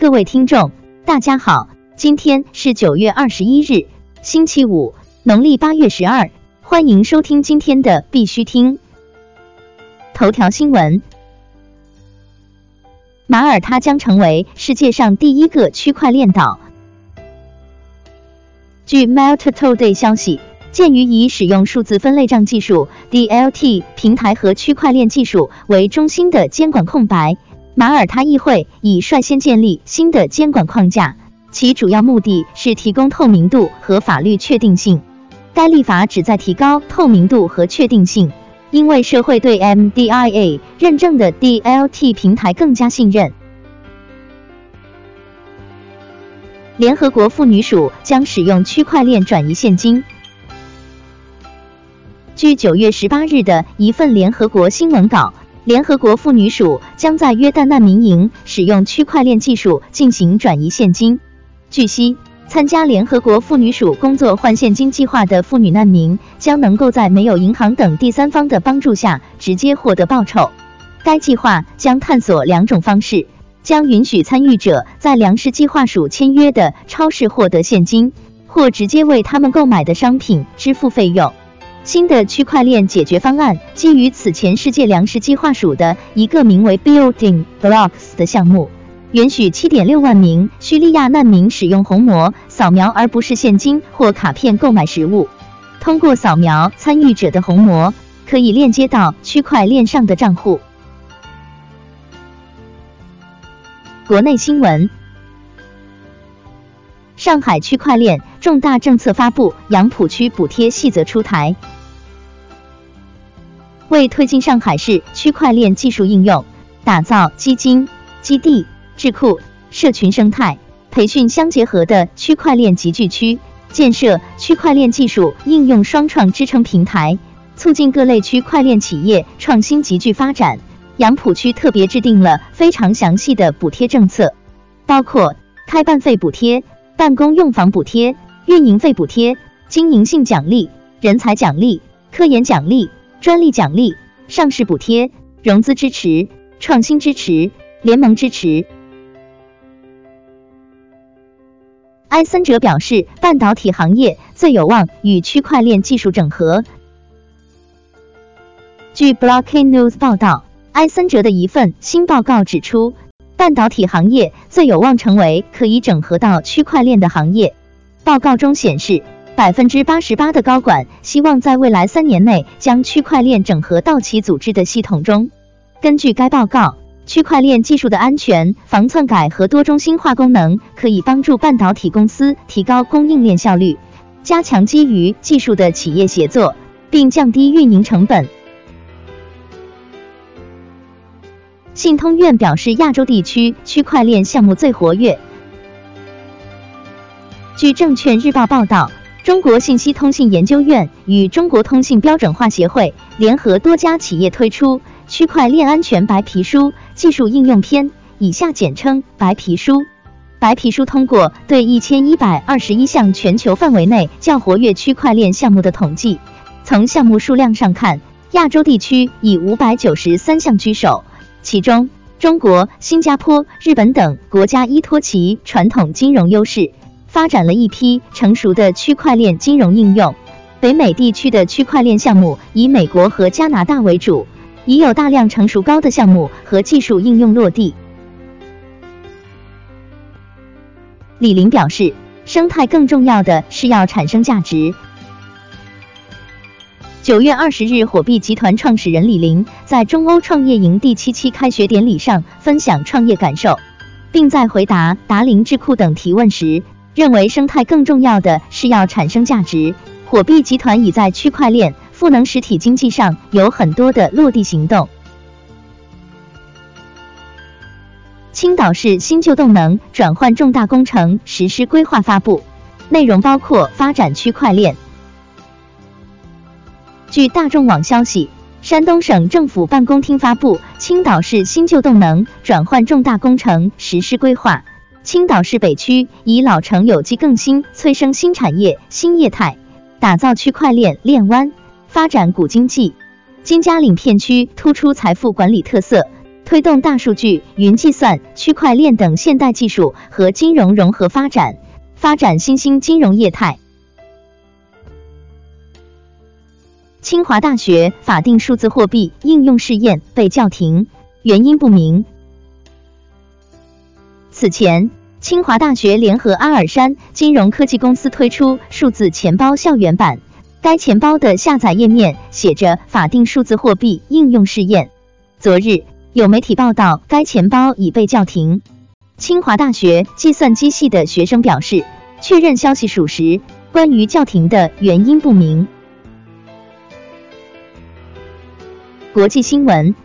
各位听众，大家好，今天是九月二十一日，星期五，农历八月十二，欢迎收听今天的必须听头条新闻。马耳他将成为世界上第一个区块链岛。据 Melt Today 消息，鉴于以使用数字分类账技术 （DLT） 平台和区块链技术为中心的监管空白。马耳他议会已率先建立新的监管框架，其主要目的是提供透明度和法律确定性。该立法旨在提高透明度和确定性，因为社会对 MDIA 认证的 DLT 平台更加信任。联合国妇女署将使用区块链转移现金。据九月十八日的一份联合国新闻稿。联合国妇女署将在约旦难民营使用区块链技术进行转移现金。据悉，参加联合国妇女署工作换现金计划的妇女难民将能够在没有银行等第三方的帮助下直接获得报酬。该计划将探索两种方式，将允许参与者在粮食计划署签约的超市获得现金，或直接为他们购买的商品支付费用。新的区块链解决方案基于此前世界粮食计划署的一个名为 Building Blocks 的项目，允许7.6万名叙利亚难民使用虹膜扫描而不是现金或卡片购买食物。通过扫描参与者的虹膜，可以链接到区块链上的账户。国内新闻：上海区块链重大政策发布，杨浦区补贴细则出台。为推进上海市区块链技术应用，打造基金、基地、智库、社群生态、培训相结合的区块链集聚区，建设区块链技术应用双创支撑平台，促进各类区块链企业创新集聚发展，杨浦区特别制定了非常详细的补贴政策，包括开办费补贴、办公用房补贴、运营费补贴、经营性奖励、人才奖励、科研奖励。专利奖励、上市补贴、融资支持、创新支持、联盟支持。埃森哲表示，半导体行业最有望与区块链技术整合。据 blocking News 报道，埃森哲的一份新报告指出，半导体行业最有望成为可以整合到区块链的行业。报告中显示。百分之八十八的高管希望在未来三年内将区块链整合到其组织的系统中。根据该报告，区块链技术的安全、防篡改和多中心化功能可以帮助半导体公司提高供应链效率，加强基于技术的企业协作，并降低运营成本。信通院表示，亚洲地区区块链项目最活跃。据证券日报报道。中国信息通信研究院与中国通信标准化协会联合多家企业推出区块链安全白皮书技术应用篇，以下简称白皮书。白皮书通过对一千一百二十一项全球范围内较活跃区块链项目的统计，从项目数量上看，亚洲地区以五百九十三项居首，其中中国、新加坡、日本等国家依托其传统金融优势。发展了一批成熟的区块链金融应用。北美地区的区块链项目以美国和加拿大为主，已有大量成熟高的项目和技术应用落地。李林表示，生态更重要的是要产生价值。九月二十日，火币集团创始人李林在中欧创业营第七期开学典礼上分享创业感受，并在回答达林智库等提问时。认为生态更重要的是要产生价值。火币集团已在区块链赋能实体经济上有很多的落地行动。青岛市新旧动能转换重大工程实施规划发布，内容包括发展区块链。据大众网消息，山东省政府办公厅发布青岛市新旧动能转换重大工程实施规划。青岛市北区以老城有机更新催生新产业新业态，打造区块链链湾，发展古经济。金家岭片区突出财富管理特色，推动大数据、云计算、区块链等现代技术和金融融合发展，发展新兴金融业态。清华大学法定数字货币应用试验被叫停，原因不明。此前，清华大学联合阿尔山金融科技公司推出数字钱包校园版，该钱包的下载页面写着“法定数字货币应用试验”。昨日，有媒体报道该钱包已被叫停。清华大学计算机系的学生表示，确认消息属实，关于叫停的原因不明。国际新闻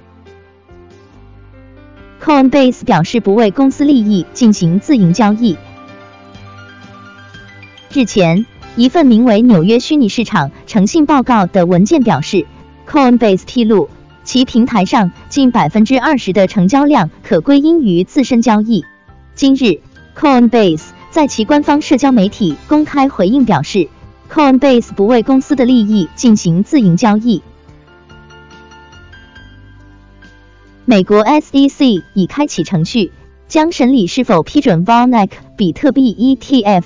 ，Coinbase 表示不为公司利益进行自营交易。日前，一份名为《纽约虚拟市场诚信报告》的文件表示，Coinbase 披露其平台上近百分之二十的成交量可归因于自身交易。今日，Coinbase 在其官方社交媒体公开回应表示，Coinbase 不为公司的利益进行自营交易。美国 SEC 已开启程序，将审理是否批准 VanEck 比特币 ETF。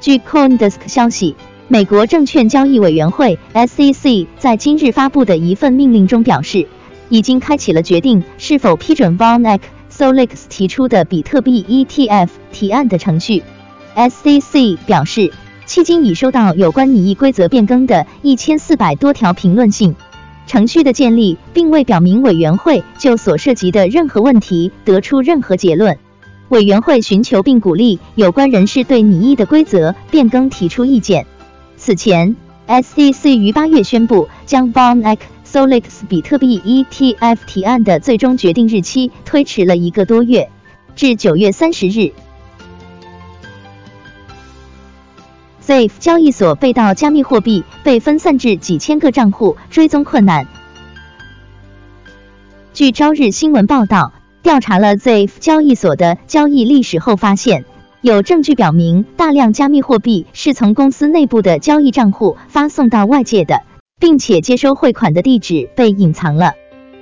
据 CoinDesk 消息，美国证券交易委员会 SEC 在今日发布的一份命令中表示，已经开启了决定是否批准 VanEck Solix 提出的比特币 ETF 提案的程序。SEC 表示，迄今已收到有关拟议规则变更的一千四百多条评论信。程序的建立并未表明委员会就所涉及的任何问题得出任何结论。委员会寻求并鼓励有关人士对拟议的规则变更提出意见。此前，SEC 于八月宣布将 VanEck Solix 比特币 ETF 提案的最终决定日期推迟了一个多月，至九月三十日。Safe 交易所被盗加密货币被分散至几千个账户，追踪困难。据朝日新闻报道，调查了 Safe 交易所的交易历史后发现，有证据表明大量加密货币是从公司内部的交易账户发送到外界的，并且接收汇款的地址被隐藏了。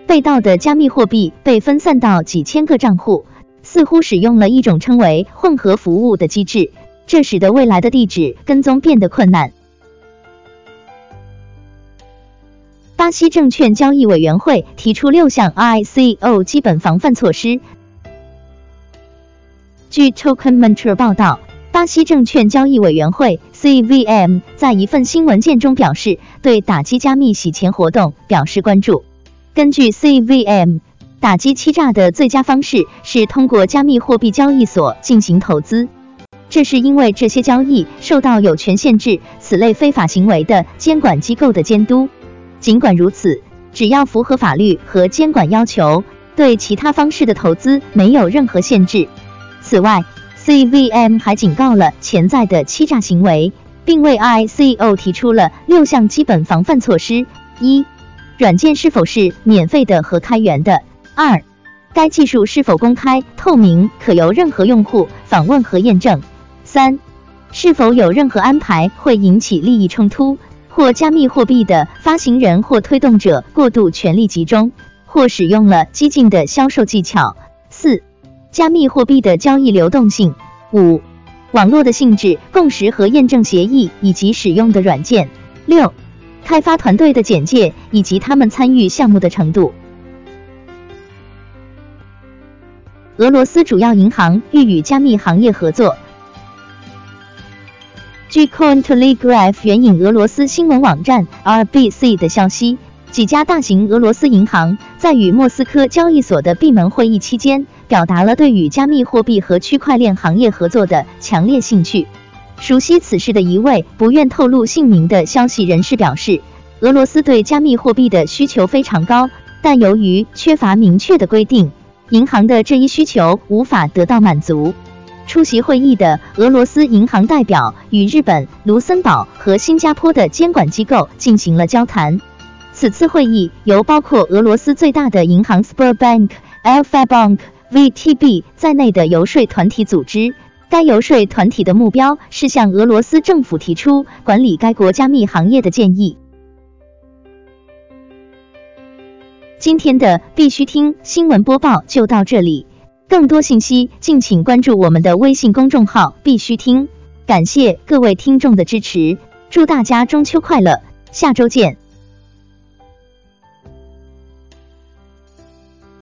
被盗的加密货币被分散到几千个账户，似乎使用了一种称为混合服务的机制。这使得未来的地址跟踪变得困难。巴西证券交易委员会提出六项 ICO 基本防范措施。据 Token Mentor 报道，巴西证券交易委员会 CVM 在一份新文件中表示，对打击加密洗钱活动表示关注。根据 CVM，打击欺诈的最佳方式是通过加密货币交易所进行投资。这是因为这些交易受到有权限制此类非法行为的监管机构的监督。尽管如此，只要符合法律和监管要求，对其他方式的投资没有任何限制。此外，CVM 还警告了潜在的欺诈行为，并为 ICO 提出了六项基本防范措施：一、软件是否是免费的和开源的；二、该技术是否公开透明，可由任何用户访问和验证。三、是否有任何安排会引起利益冲突，或加密货币的发行人或推动者过度权力集中，或使用了激进的销售技巧？四、加密货币的交易流动性。五、网络的性质、共识和验证协议以及使用的软件。六、开发团队的简介以及他们参与项目的程度。俄罗斯主要银行欲与加密行业合作。据 Cointelegraph 援引俄罗斯新闻网站 RBC 的消息，几家大型俄罗斯银行在与莫斯科交易所的闭门会议期间，表达了对与加密货币和区块链行业合作的强烈兴趣。熟悉此事的一位不愿透露姓名的消息人士表示，俄罗斯对加密货币的需求非常高，但由于缺乏明确的规定，银行的这一需求无法得到满足。出席会议的俄罗斯银行代表与日本、卢森堡和新加坡的监管机构进行了交谈。此次会议由包括俄罗斯最大的银行 Sberbank、Alfa Bank、VTB 在内的游说团体组织。该游说团体的目标是向俄罗斯政府提出管理该国加密行业的建议。今天的必须听新闻播报就到这里，更多信息敬请关注我们的微信公众号“必须听”。感谢各位听众的支持，祝大家中秋快乐，下周见。